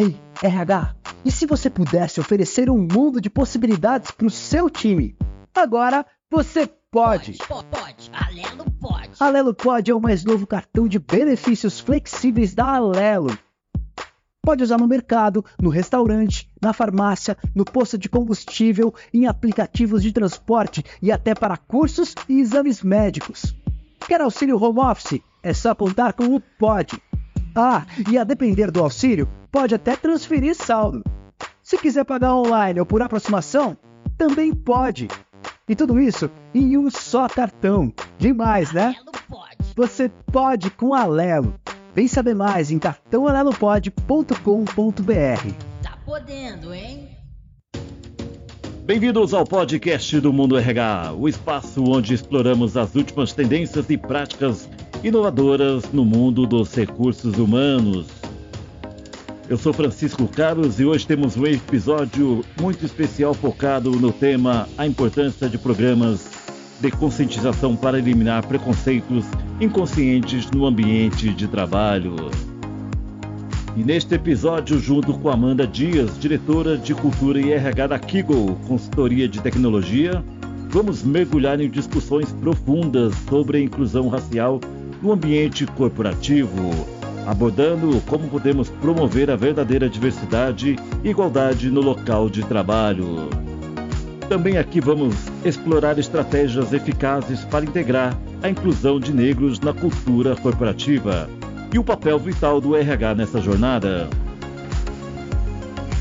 Ei, RH, e se você pudesse oferecer um mundo de possibilidades para o seu time? Agora você pode. Pode, pode. Alelo pode. Alelo Pode é o mais novo cartão de benefícios flexíveis da Alelo. Pode usar no mercado, no restaurante, na farmácia, no posto de combustível, em aplicativos de transporte e até para cursos e exames médicos. Quer auxílio home office? É só apontar com o POD. Ah, e a depender do auxílio, pode até transferir saldo. Se quiser pagar online ou por aproximação, também pode. E tudo isso em um só cartão. Demais, né? Você pode com Alelo. Vem saber mais em cartãoalelopod.com.br. Tá podendo, hein? Bem-vindos ao podcast do Mundo RH, o espaço onde exploramos as últimas tendências e práticas inovadoras no mundo dos recursos humanos. Eu sou Francisco Carlos e hoje temos um episódio muito especial focado no tema A importância de programas de conscientização para eliminar preconceitos inconscientes no ambiente de trabalho. E neste episódio, junto com Amanda Dias, diretora de Cultura e RH da Kiggle, consultoria de tecnologia, vamos mergulhar em discussões profundas sobre a inclusão racial no ambiente corporativo, abordando como podemos promover a verdadeira diversidade e igualdade no local de trabalho. Também aqui vamos explorar estratégias eficazes para integrar a inclusão de negros na cultura corporativa e o papel vital do RH nessa jornada.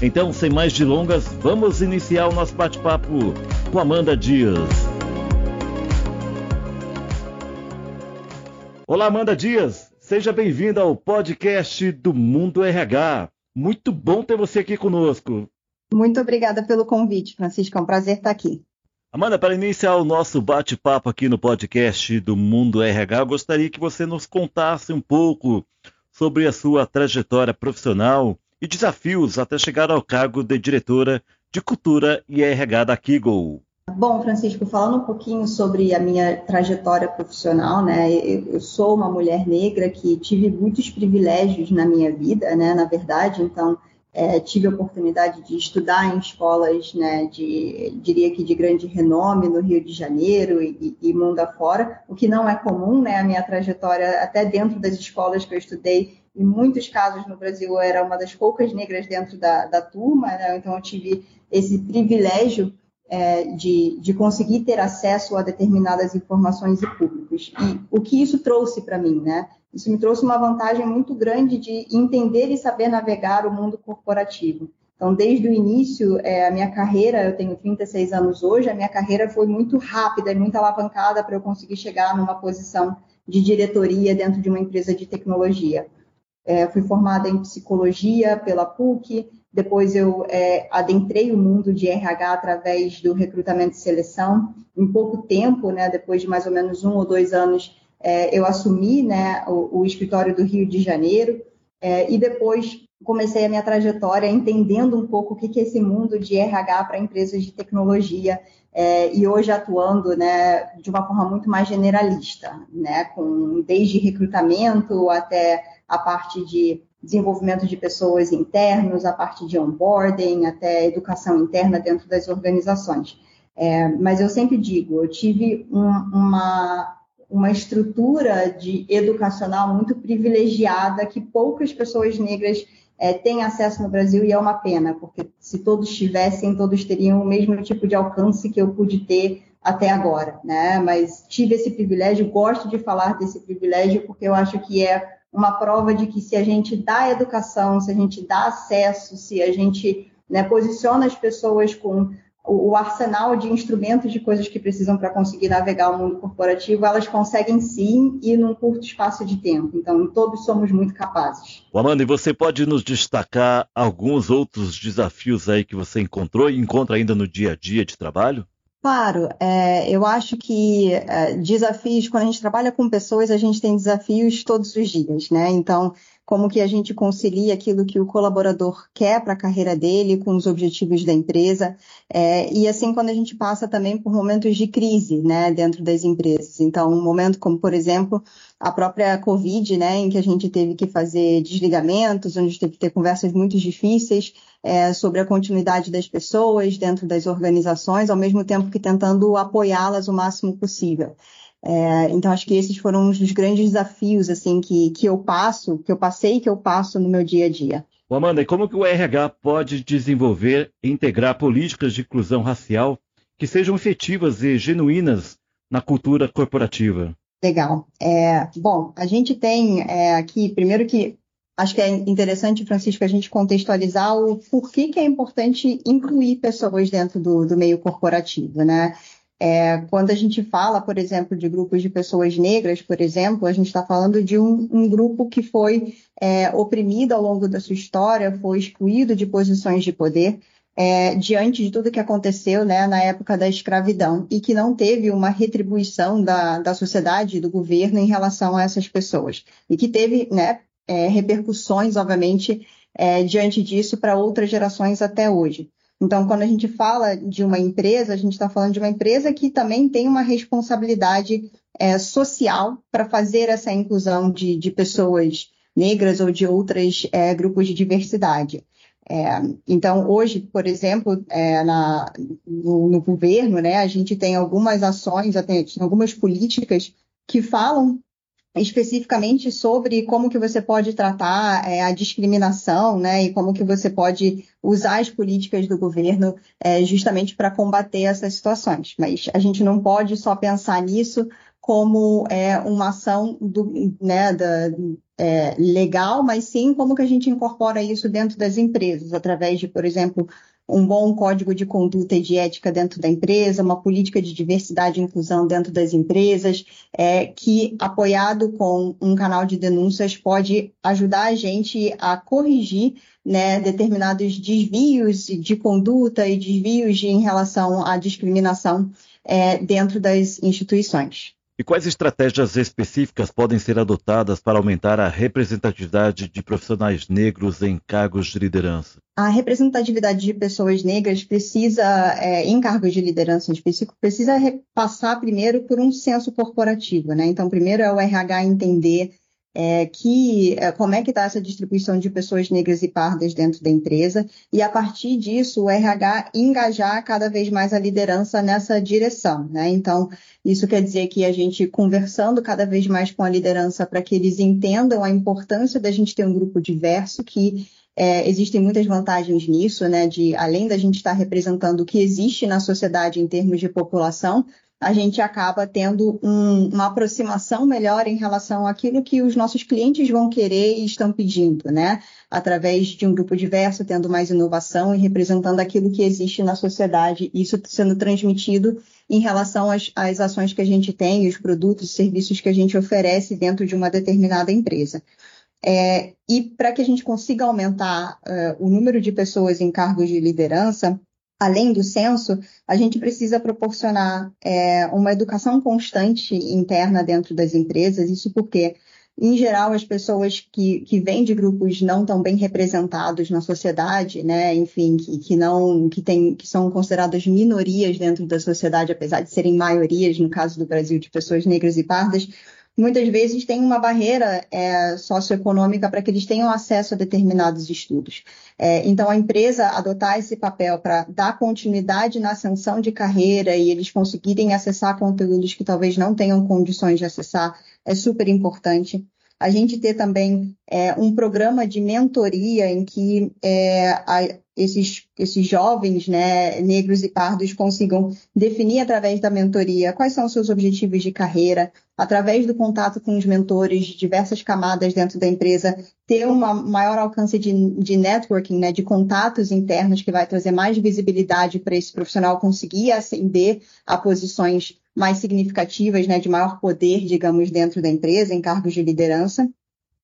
Então, sem mais delongas, vamos iniciar o nosso bate-papo com Amanda Dias. Olá, Amanda Dias. Seja bem-vinda ao podcast do Mundo RH. Muito bom ter você aqui conosco. Muito obrigada pelo convite, Francisco. É um prazer estar aqui. Amanda, para iniciar o nosso bate-papo aqui no podcast do Mundo RH, eu gostaria que você nos contasse um pouco sobre a sua trajetória profissional e desafios até chegar ao cargo de diretora de Cultura e RH da Kiggle. Bom, Francisco, falando um pouquinho sobre a minha trajetória profissional, né? Eu sou uma mulher negra que tive muitos privilégios na minha vida, né? Na verdade, então é, tive a oportunidade de estudar em escolas, né, de, diria que de grande renome no Rio de Janeiro e, e, mundo afora, o que não é comum, né, a minha trajetória até dentro das escolas que eu estudei, em muitos casos no Brasil eu era uma das poucas negras dentro da, da turma, né, então eu tive esse privilégio é, de, de conseguir ter acesso a determinadas informações e públicos. E o que isso trouxe para mim, né? Isso me trouxe uma vantagem muito grande de entender e saber navegar o mundo corporativo. Então, desde o início, é, a minha carreira, eu tenho 36 anos hoje, a minha carreira foi muito rápida e muito alavancada para eu conseguir chegar numa posição de diretoria dentro de uma empresa de tecnologia. É, fui formada em psicologia pela PUC, depois eu é, adentrei o mundo de RH através do recrutamento e seleção. Em pouco tempo, né, depois de mais ou menos um ou dois anos, é, eu assumi né, o, o, escritório do Rio de Janeiro é, e depois comecei a minha trajetória entendendo um pouco o que, que é esse mundo de RH para empresas de tecnologia é, e hoje atuando né, de uma forma muito mais generalista, né, com desde recrutamento até a parte de desenvolvimento de pessoas internos, a parte de onboarding, até educação interna dentro das organizações. É, mas eu sempre digo, eu tive um, uma uma estrutura de educacional muito privilegiada que poucas pessoas negras é, têm acesso no Brasil e é uma pena, porque se todos tivessem, todos teriam o mesmo tipo de alcance que eu pude ter até agora, né? Mas tive esse privilégio, gosto de falar desse privilégio porque eu acho que é uma prova de que se a gente dá educação, se a gente dá acesso, se a gente né, posiciona as pessoas com o, arsenal de instrumentos de coisas que precisam para conseguir navegar o mundo corporativo, elas conseguem sim e num curto espaço de tempo. Então, todos somos muito capazes. Amanda, e você pode nos destacar alguns outros desafios aí que você encontrou e encontra ainda no dia a dia de trabalho? Claro, é, eu acho que é, desafios, quando a gente trabalha com pessoas, a gente tem desafios todos os dias, né? Então, como que a gente concilia aquilo que o colaborador quer para a carreira dele com os objetivos da empresa, é, e assim quando a gente passa também por momentos de crise, né, dentro das empresas. Então, um momento como, por exemplo, a própria Covid, né, em que a gente teve que fazer desligamentos, onde teve que ter conversas muito difíceis é, sobre a continuidade das pessoas dentro das organizações, ao mesmo tempo que tentando apoiá-las o máximo possível. É, então, acho que esses foram um dos grandes desafios assim que, que eu passo, que eu passei e que eu passo no meu dia a dia. Amanda, e como que o RH pode desenvolver e integrar políticas de inclusão racial que sejam efetivas e genuínas na cultura corporativa? Legal. É, bom, a gente tem é, aqui, primeiro que acho que é interessante, Francisco, a gente contextualizar o porquê que é importante incluir pessoas dentro do, do meio corporativo, né? É, quando a gente fala, por exemplo, de grupos de pessoas negras, por exemplo, a gente está falando de um, um, grupo que foi é, oprimido ao longo da sua história, foi excluído de posições de poder é, diante de tudo que aconteceu né, na época da escravidão e que não teve uma retribuição da, da sociedade do governo em relação a essas pessoas e que teve né, é, repercussões, obviamente, é, diante disso para outras gerações até hoje. Então, quando a gente fala de uma empresa, a gente está falando de uma empresa que também tem uma responsabilidade é, social para fazer essa inclusão de, de, pessoas negras ou de outros é, grupos de diversidade. É, então, hoje, por exemplo, é, na, no, no, governo, né, a gente tem algumas ações, algumas políticas que falam especificamente sobre como que você pode tratar é, a discriminação, né, e como que você pode usar as políticas do governo é, justamente para combater essas situações. Mas a gente não pode só pensar nisso como é, uma ação do, né, da, é, legal, mas sim como que a gente incorpora isso dentro das empresas, através de, por exemplo, um bom código de conduta e de ética dentro da empresa, uma política de diversidade e inclusão dentro das empresas, é, que, apoiado com um canal de denúncias, pode ajudar a gente a corrigir né, determinados desvios de conduta e desvios de, em relação à discriminação é, dentro das instituições. E quais estratégias específicas podem ser adotadas para aumentar a representatividade de profissionais negros em cargos de liderança? A representatividade de pessoas negras precisa, é, em cargos de liderança em específico, precisa passar primeiro por um senso corporativo, né? Então, primeiro é o RH entender é, que é, como é que está essa distribuição de pessoas negras e pardas dentro da empresa e a partir disso o RH engajar cada vez mais a liderança nessa direção, né? Então isso quer dizer que a gente conversando cada vez mais com a liderança para que eles entendam a importância da gente ter um grupo diverso que é, existem muitas vantagens nisso, né? De além da gente estar representando o que existe na sociedade em termos de população, a gente acaba tendo um, uma aproximação melhor em relação àquilo que os nossos clientes vão querer e estão pedindo, né? Através de um grupo diverso, tendo mais inovação e representando aquilo que existe na sociedade, isso sendo transmitido em relação às, às ações que a gente tem, os produtos e serviços que a gente oferece dentro de uma determinada empresa. É, e para que a gente consiga aumentar uh, o número de pessoas em cargos de liderança, além do censo, a gente precisa proporcionar é, uma educação constante interna dentro das empresas. Isso porque, em geral, as pessoas que, que vêm de grupos não tão bem representados na sociedade, né, enfim, que, que não, que, tem, que são consideradas minorias dentro da sociedade, apesar de serem maiorias, no caso do Brasil, de pessoas negras e pardas, muitas vezes tem uma barreira é, socioeconômica para que eles tenham acesso a determinados estudos. É, então, a empresa adotar esse papel para dar continuidade na ascensão de carreira e eles conseguirem acessar conteúdos que talvez não tenham condições de acessar é super importante. A gente ter também é, um programa de mentoria em que é, a, esses, esses jovens, né, negros e pardos, consigam definir através da mentoria quais são os seus objetivos de carreira, através do contato com os mentores de diversas camadas dentro da empresa, ter um maior alcance de, de networking, né, de contatos internos, que vai trazer mais visibilidade para esse profissional conseguir ascender a posições mais significativas, né, de maior poder, digamos, dentro da empresa, em cargos de liderança.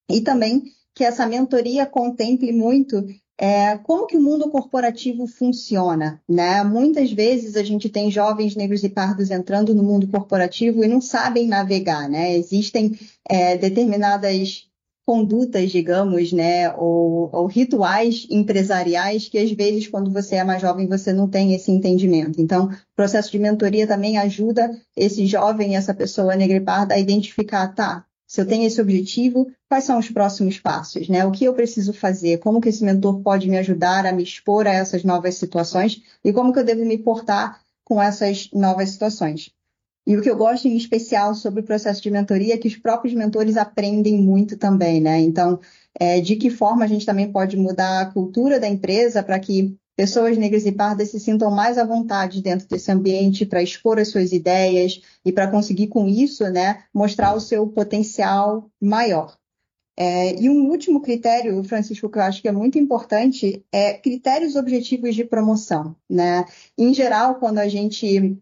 E também que essa mentoria contemple muito é, como que o mundo corporativo funciona, né? Muitas vezes a gente tem jovens negros e pardos entrando no mundo corporativo e não sabem navegar, né? Existem é, determinadas condutas, digamos, né, ou, ou, rituais empresariais que às vezes quando você é mais jovem você não tem esse entendimento. Então, o processo de mentoria também ajuda esse jovem, essa pessoa negra e parda a identificar, tá, se eu tenho esse objetivo, quais são os próximos passos, né? O que eu preciso fazer? Como que esse mentor pode me ajudar a me expor a essas novas situações e como que eu devo me portar com essas novas situações? E o que eu gosto em especial sobre o processo de mentoria é que os próprios mentores aprendem muito também, né? Então, é, de que forma a gente também pode mudar a cultura da empresa para que pessoas negras e pardas se sintam mais à vontade dentro desse ambiente para expor as suas ideias e para conseguir com isso, né, mostrar o seu potencial maior. É, e um último critério, Francisco, que eu acho que é muito importante, é critérios objetivos de promoção. Né? Em geral, quando a gente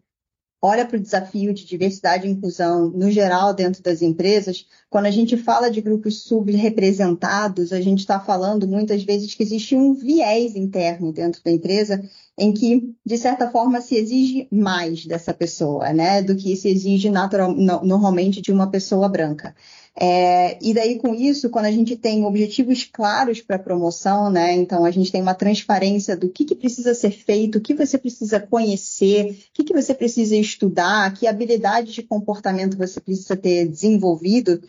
olha para o desafio de diversidade e inclusão no geral dentro das empresas, quando a gente fala de grupos subrepresentados, a gente está falando muitas vezes que existe um viés interno dentro da empresa em que, de certa forma, se exige mais dessa pessoa, né, do que se exige natural, normalmente de uma pessoa branca. É, e daí, com isso, quando a gente tem objetivos claros para a promoção, né? Então, a gente tem uma transparência do que, que precisa ser feito, o que você precisa conhecer, o que, que você precisa estudar, que habilidade de comportamento você precisa ter desenvolvido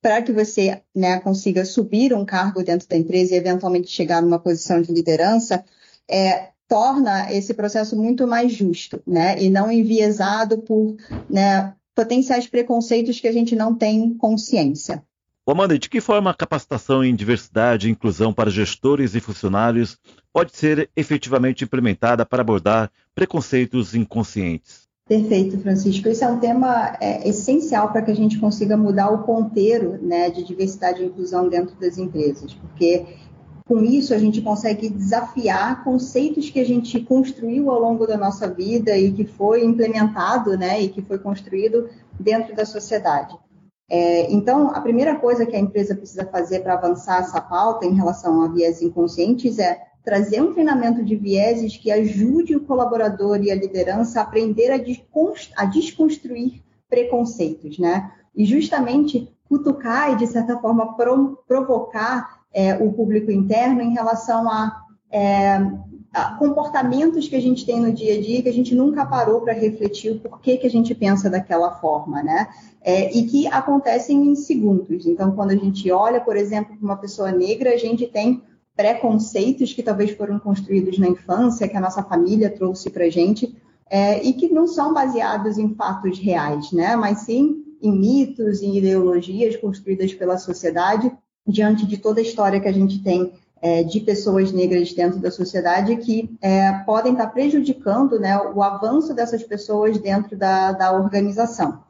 para que você né, consiga subir um cargo dentro da empresa e eventualmente chegar numa posição de liderança, é, torna esse processo muito mais justo, né? E não enviesado por né, potenciais preconceitos que a gente não tem consciência. Amanda, de que forma a capacitação em diversidade e inclusão para gestores e funcionários pode ser efetivamente implementada para abordar preconceitos inconscientes? Perfeito, Francisco. Esse é um tema é, essencial para que a gente consiga mudar o ponteiro né, de diversidade e inclusão dentro das empresas, porque com isso, a gente consegue desafiar conceitos que a gente construiu ao longo da nossa vida e que foi implementado, né, e que foi construído dentro da sociedade. É, então, a primeira coisa que a empresa precisa fazer para avançar essa pauta em relação a viés inconscientes é trazer um treinamento de vieses que ajude o colaborador e a liderança a aprender a, desconstruir preconceitos, né? E justamente cutucar e, de certa forma, provocar é, o público interno em relação a, é, a, comportamentos que a gente tem no dia a dia que a gente nunca parou para refletir o porquê que a gente pensa daquela forma, né? É, e que acontecem em segundos. Então, quando a gente olha, por exemplo, para uma pessoa negra, a gente tem preconceitos que talvez foram construídos na infância, que a nossa família trouxe para a gente, é, e que não são baseados em fatos reais, né? Mas sim em mitos e ideologias construídas pela sociedade diante de toda a história que a gente tem é, de pessoas negras dentro da sociedade que é, podem estar prejudicando né, o avanço dessas pessoas dentro da, da organização.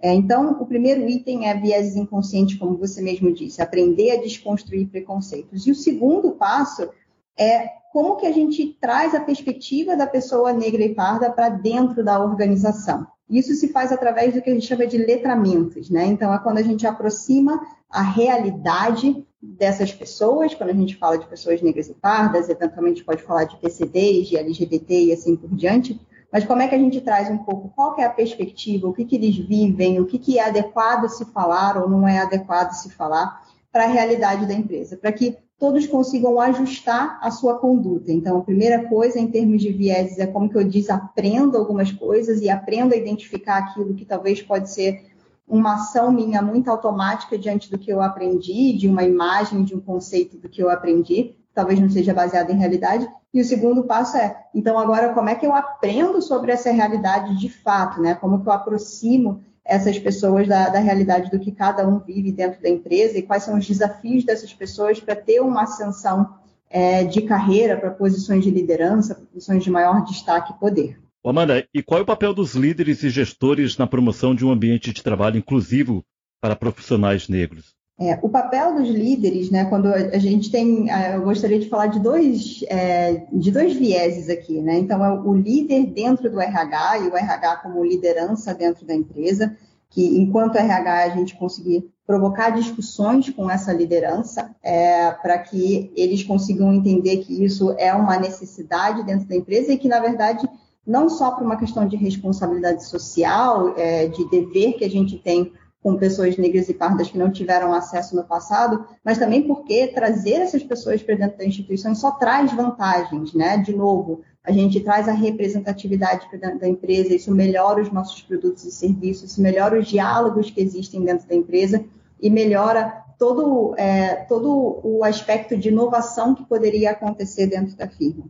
É, então, o primeiro item é viés inconsciente, como você mesmo disse, aprender a desconstruir preconceitos. E o segundo passo é como que a gente traz a perspectiva da pessoa negra e parda para dentro da organização. Isso se faz através do que a gente chama de letramentos, né? Então, é quando a gente aproxima a realidade dessas pessoas, quando a gente fala de pessoas negras e pardas, eventualmente pode falar de PCDs, de LGBT e assim por diante, mas como é que a gente traz um pouco qual é a perspectiva, o que, que eles vivem, o que, que é adequado se falar ou não é adequado se falar para a realidade da empresa, para que todos consigam ajustar a sua conduta. Então, a primeira coisa em termos de vieses é como que eu desaprendo algumas coisas e aprendo a identificar aquilo que talvez pode ser uma ação minha muito automática diante do que eu aprendi, de uma imagem, de um conceito do que eu aprendi, talvez não seja baseado em realidade. E o segundo passo é, então agora como é que eu aprendo sobre essa realidade de fato, né? Como que eu aproximo essas pessoas da, da realidade do que cada um vive dentro da empresa e quais são os desafios dessas pessoas para ter uma ascensão é, de carreira para posições de liderança, posições de maior destaque e poder. Amanda, e qual é o papel dos líderes e gestores na promoção de um ambiente de trabalho inclusivo para profissionais negros? É, o papel dos líderes, né, quando a gente tem, eu gostaria de falar de dois, é, de dois vieses aqui, né? Então, é o líder dentro do RH e o RH como liderança dentro da empresa, que enquanto RH a gente conseguir provocar discussões com essa liderança é, para que eles consigam entender que isso é uma necessidade dentro da empresa e que, na verdade, não só por uma questão de responsabilidade social, é, de dever que a gente tem com pessoas negras e pardas que não tiveram acesso no passado, mas também porque trazer essas pessoas para dentro da instituição só traz vantagens, né? De novo, a gente traz a representatividade para dentro da empresa, isso melhora os nossos produtos e serviços, isso melhora os diálogos que existem dentro da empresa e melhora todo, é, todo o aspecto de inovação que poderia acontecer dentro da firma.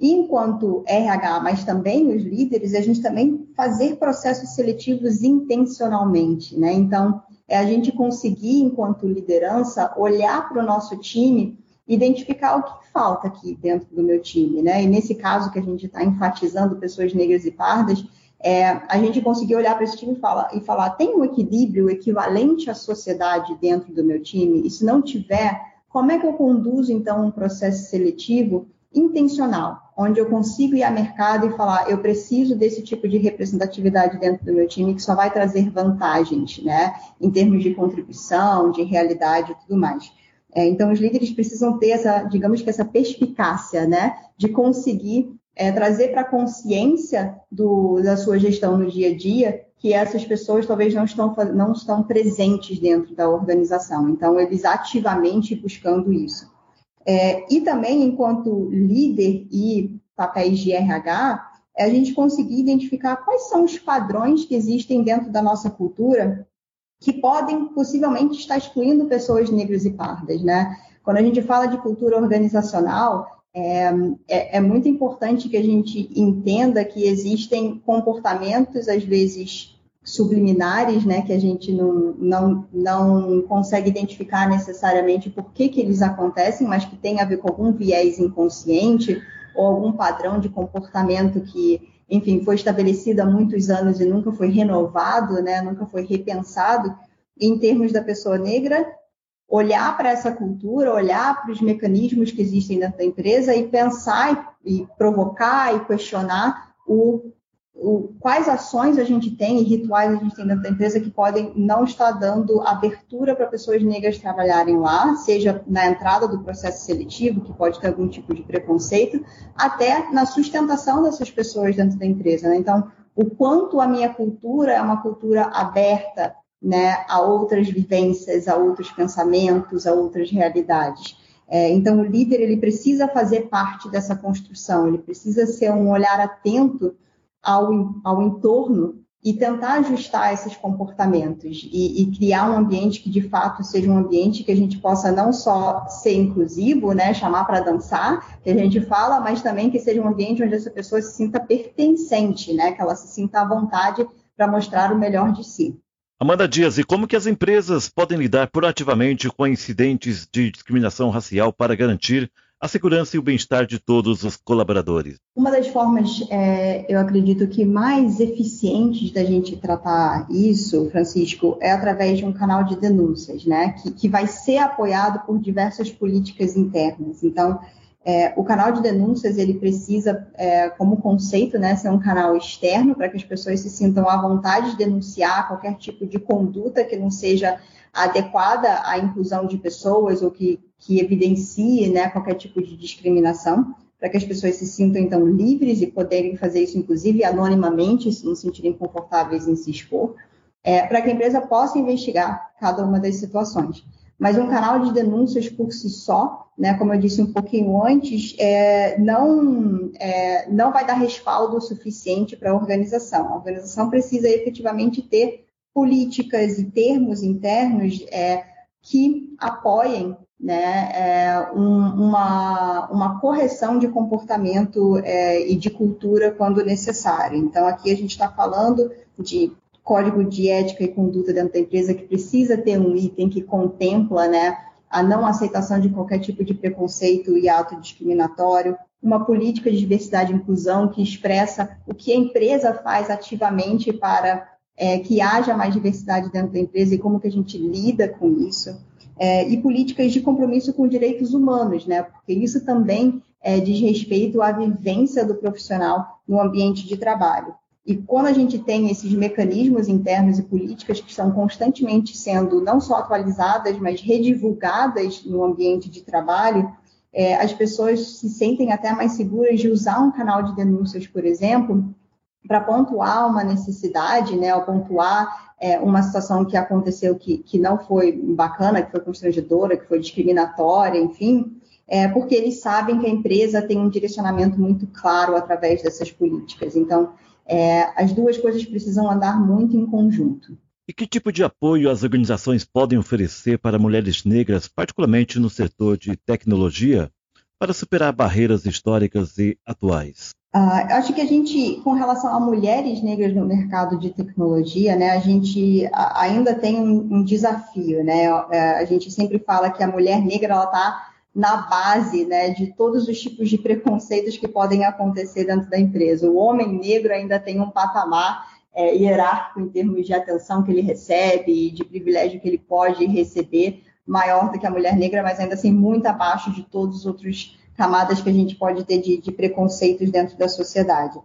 Enquanto RH, mas também os líderes, a gente também fazer processos seletivos intencionalmente, né? Então, é a gente conseguir, enquanto liderança, olhar para o nosso time, identificar o que falta aqui dentro do meu time, né? E nesse caso que a gente está enfatizando pessoas negras e pardas, é, a gente conseguir olhar para esse time e falar, e falar, tem um equilíbrio equivalente à sociedade dentro do meu time? E se não tiver, como é que eu conduzo, então, um processo seletivo intencional, onde eu consigo ir ao mercado e falar, eu preciso desse tipo de representatividade dentro do meu time que só vai trazer vantagens, né, em termos de contribuição, de realidade e tudo mais. É, então, os líderes precisam ter essa, digamos que essa perspicácia, né, de conseguir é, trazer para a consciência do, da sua gestão no dia a dia que essas pessoas talvez não estão, não estão presentes dentro da organização. Então, eles ativamente buscando isso. É, e também, enquanto líder e papéis de RH, é a gente conseguir identificar quais são os padrões que existem dentro da nossa cultura que podem possivelmente estar excluindo pessoas negras e pardas, né? Quando a gente fala de cultura organizacional, é, é, é, muito importante que a gente entenda que existem comportamentos, às vezes, subliminares, né, que a gente não, não, não consegue identificar necessariamente por que, que eles acontecem, mas que tem a ver com algum viés inconsciente ou algum padrão de comportamento que, enfim, foi estabelecido há muitos anos e nunca foi renovado, né, nunca foi repensado em termos da pessoa negra, olhar para essa cultura, olhar para os mecanismos que existem dentro da empresa e pensar e, e provocar e questionar o o, quais ações a gente tem e rituais a gente tem dentro da empresa que podem não estar dando abertura para pessoas negras trabalharem lá, seja na entrada do processo seletivo, que pode ter algum tipo de preconceito, até na sustentação dessas pessoas dentro da empresa. Né? Então, o quanto a minha cultura é uma cultura aberta né, a outras vivências, a outros pensamentos, a outras realidades. É, então, o líder ele precisa fazer parte dessa construção, ele precisa ser um olhar atento ao, ao entorno e tentar ajustar esses comportamentos e, e, criar um ambiente que de fato seja um ambiente que a gente possa não só ser inclusivo, né, chamar para dançar, que a gente fala, mas também que seja um ambiente onde essa pessoa se sinta pertencente, né, que ela se sinta à vontade para mostrar o melhor de si. Amanda Dias, e como que as empresas podem lidar proativamente com incidentes de discriminação racial para garantir a segurança e o bem-estar de todos os colaboradores? Uma das formas, é, eu acredito que mais eficientes da gente tratar isso, Francisco, é através de um canal de denúncias, né? Que, que vai ser apoiado por diversas políticas internas. Então, é, o canal de denúncias ele precisa, é, como conceito, né, ser um canal externo para que as pessoas se sintam à vontade de denunciar qualquer tipo de conduta que não seja adequada à inclusão de pessoas ou que, que evidencie né, qualquer tipo de discriminação, para que as pessoas se sintam, então, livres e poderem fazer isso, inclusive, anonimamente, se não se sentirem confortáveis em se expor, é, para que a empresa possa investigar cada uma das situações. Mas um canal de denúncias por si só, né, como eu disse um pouquinho antes, é, não, é, não vai dar respaldo suficiente para a organização. A organização precisa efetivamente ter políticas e termos internos é, que apoiem né, é, um, uma, uma correção de comportamento é, e de cultura quando necessário. Então, aqui a gente está falando de código de ética e conduta dentro da empresa que precisa ter um item que contempla né, a não aceitação de qualquer tipo de preconceito e ato discriminatório, uma política de diversidade e inclusão que expressa o que a empresa faz ativamente para é, que haja mais diversidade dentro da empresa e como que a gente lida com isso. É, e políticas de compromisso com direitos humanos, né? Porque isso também é, diz respeito à vivência do profissional no ambiente de trabalho. E quando a gente tem esses mecanismos internos e políticas que estão constantemente sendo não só atualizadas, mas redivulgadas no ambiente de trabalho, é, as pessoas se sentem até mais seguras de usar um canal de denúncias, por exemplo, para pontuar uma necessidade, né, ou pontuar é, uma situação que aconteceu que, que não foi bacana, que foi constrangedora, que foi discriminatória, enfim, é, porque eles sabem que a empresa tem um direcionamento muito claro através dessas políticas. Então, é, as duas coisas precisam andar muito em conjunto. E que tipo de apoio as organizações podem oferecer para mulheres negras, particularmente no setor de tecnologia, para superar barreiras históricas e atuais? Uh, acho que a gente, com relação a mulheres negras no mercado de tecnologia, né, a gente ainda tem um, um desafio, né? É, a gente sempre fala que a mulher negra ela está na base, né, de todos os tipos de preconceitos que podem acontecer dentro da empresa. O homem negro ainda tem um patamar é, hierárquico em termos de atenção que ele recebe, de privilégio que ele pode receber, maior do que a mulher negra, mas ainda assim muito abaixo de todos os outros camadas que a gente pode ter de, de preconceitos dentro da sociedade.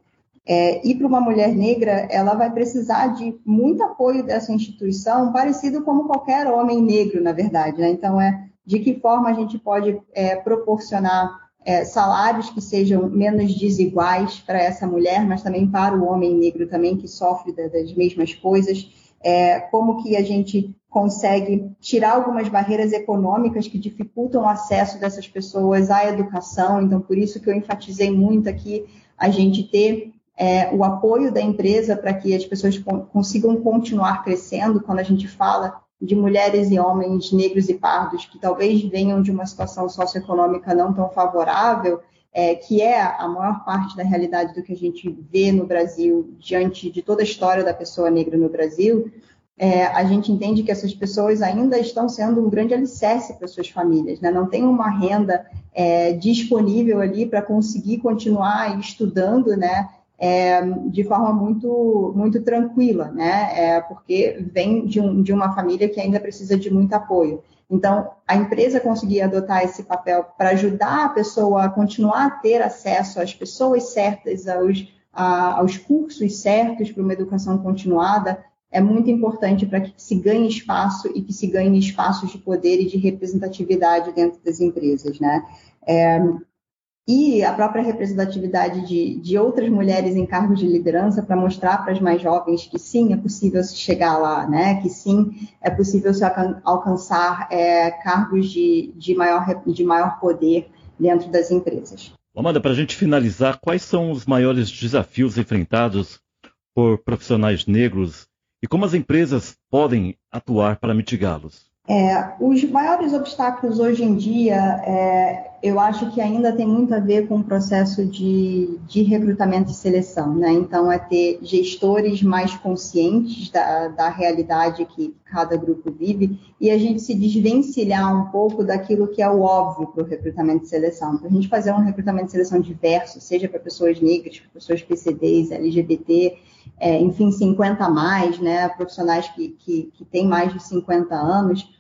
É, e para uma mulher negra, ela vai precisar de muito apoio dessa instituição, parecido como qualquer homem negro, na verdade. Né? Então, é de que forma a gente pode é, proporcionar é, salários que sejam menos desiguais para essa mulher, mas também para o homem negro também que sofre das mesmas coisas. É, como que a gente consegue tirar algumas barreiras econômicas que dificultam o acesso dessas pessoas à educação. Então, por isso que eu enfatizei muito aqui a gente ter é, o apoio da empresa para que as pessoas consigam continuar crescendo. Quando a gente fala de mulheres e homens negros e pardos que talvez venham de uma situação socioeconômica não tão favorável, é, que é a maior parte da realidade do que a gente vê no Brasil diante de toda a história da pessoa negra no Brasil, é, a gente entende que essas pessoas ainda estão sendo um grande alicerce para suas famílias, né? não tem uma renda é, disponível ali para conseguir continuar estudando, né? É, de forma muito, muito tranquila, né? É, porque vem de, um, de uma família que ainda precisa de muito apoio. Então, a empresa conseguir adotar esse papel para ajudar a pessoa a continuar a ter acesso às pessoas certas, aos, a, aos cursos certos para uma educação continuada, é muito importante para que se ganhe espaço e que se ganhe espaços de poder e de representatividade dentro das empresas, né? É, e a própria representatividade de, de outras mulheres em cargos de liderança para mostrar para as mais jovens que sim, é possível se chegar lá, né? Que sim, é possível se alcançar é, cargos de, de, maior, de maior poder dentro das empresas. Amanda, para a gente finalizar, quais são os maiores desafios enfrentados por profissionais negros e como as empresas podem atuar para mitigá-los? É, os maiores obstáculos hoje em dia, é, eu acho que ainda tem muito a ver com o processo de, de recrutamento e seleção, né? Então, é ter gestores mais conscientes da, da realidade que cada grupo vive e a gente se desvencilhar um pouco daquilo que é o óbvio para o recrutamento e seleção. Para a gente fazer um recrutamento e seleção diverso, seja para pessoas negras, para pessoas PCDs, LGBT, é, enfim, 50 a mais, né? Profissionais que, que, que têm mais de 50 anos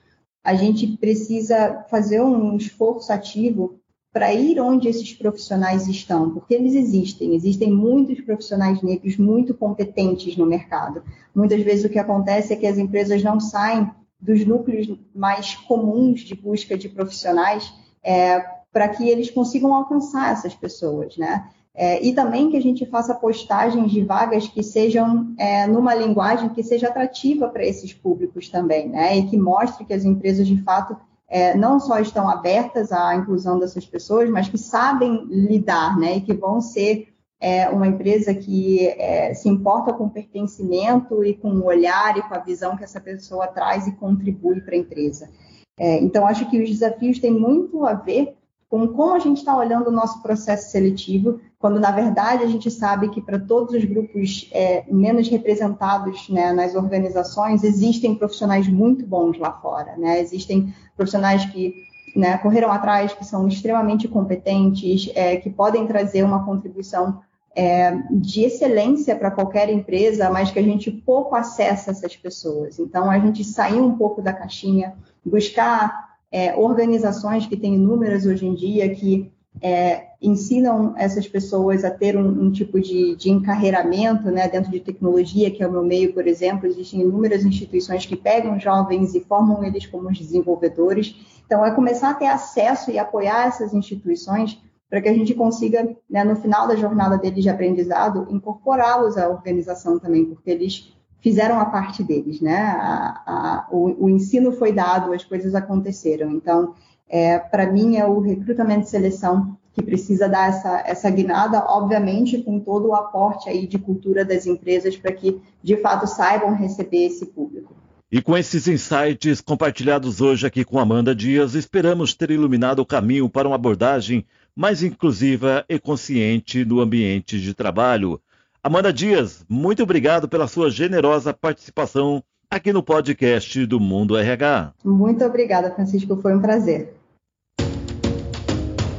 a gente precisa fazer um esforço ativo para ir onde esses profissionais estão, porque eles existem. Existem muitos profissionais negros muito competentes no mercado. Muitas vezes o que acontece é que as empresas não saem dos núcleos mais comuns de busca de profissionais é, para que eles consigam alcançar essas pessoas, né? É, e também que a gente faça postagens de vagas que sejam é, numa linguagem que seja atrativa para esses públicos também, né? E que mostre que as empresas, de fato, é, não só estão abertas à inclusão dessas pessoas, mas que sabem lidar, né? E que vão ser é, uma empresa que é, se importa com o pertencimento e com o olhar e com a visão que essa pessoa traz e contribui para a empresa. É, então, acho que os desafios têm muito a ver com como a gente está olhando o nosso processo seletivo, quando na verdade a gente sabe que para todos os grupos é, menos representados né, nas organizações existem profissionais muito bons lá fora, né? Existem profissionais que né, correram atrás, que são extremamente competentes, é, que podem trazer uma contribuição é, de excelência para qualquer empresa, mas que a gente pouco acessa essas pessoas. Então, a gente sair um pouco da caixinha, buscar é, organizações que têm inúmeras hoje em dia que é, ensinam essas pessoas a ter um, um tipo de, de, encarreiramento né, dentro de tecnologia, que é o meu meio, por exemplo. Existem inúmeras instituições que pegam jovens e formam eles como desenvolvedores. Então, é começar a ter acesso e apoiar essas instituições para que a gente consiga, né, no final da jornada deles de aprendizado, incorporá-los à organização também, porque eles fizeram a parte deles, né? A, a, o, o, ensino foi dado, as coisas aconteceram. Então, é, para mim, é o recrutamento e seleção que precisa dar essa, essa guinada, obviamente com todo o aporte aí de cultura das empresas para que, de fato, saibam receber esse público. E com esses insights compartilhados hoje aqui com Amanda Dias, esperamos ter iluminado o caminho para uma abordagem mais inclusiva e consciente no ambiente de trabalho. Amanda Dias, muito obrigado pela sua generosa participação aqui no podcast do Mundo RH. Muito obrigada, Francisco, foi um prazer.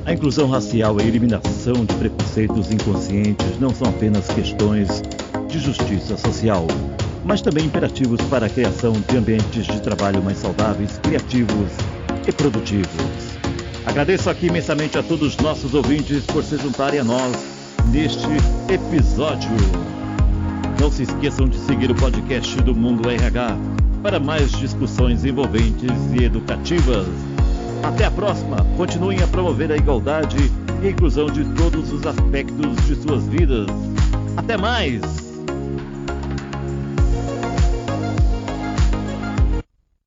A inclusão racial e a eliminação de preconceitos inconscientes não são apenas questões de justiça social, mas também imperativos para a criação de ambientes de trabalho mais saudáveis, criativos e produtivos. Agradeço aqui imensamente a todos os nossos ouvintes por se juntarem a nós neste episódio. Não se esqueçam de seguir o podcast do Mundo RH para mais discussões envolventes e educativas. Até a próxima. Continuem a promover a igualdade e a inclusão de todos os aspectos de suas vidas. Até mais!